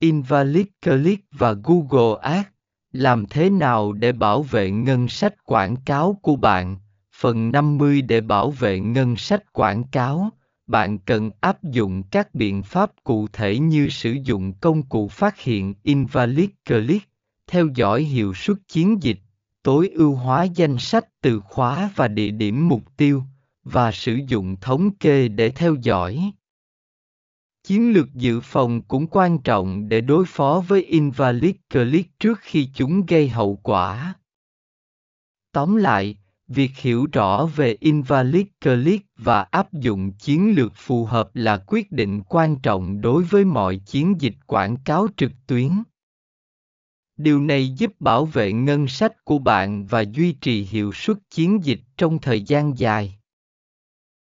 Invalid Click và Google Ads. Làm thế nào để bảo vệ ngân sách quảng cáo của bạn? Phần 50 để bảo vệ ngân sách quảng cáo, bạn cần áp dụng các biện pháp cụ thể như sử dụng công cụ phát hiện Invalid Click, theo dõi hiệu suất chiến dịch, tối ưu hóa danh sách từ khóa và địa điểm mục tiêu, và sử dụng thống kê để theo dõi. Chiến lược dự phòng cũng quan trọng để đối phó với invalid click trước khi chúng gây hậu quả. Tóm lại, việc hiểu rõ về invalid click và áp dụng chiến lược phù hợp là quyết định quan trọng đối với mọi chiến dịch quảng cáo trực tuyến. Điều này giúp bảo vệ ngân sách của bạn và duy trì hiệu suất chiến dịch trong thời gian dài.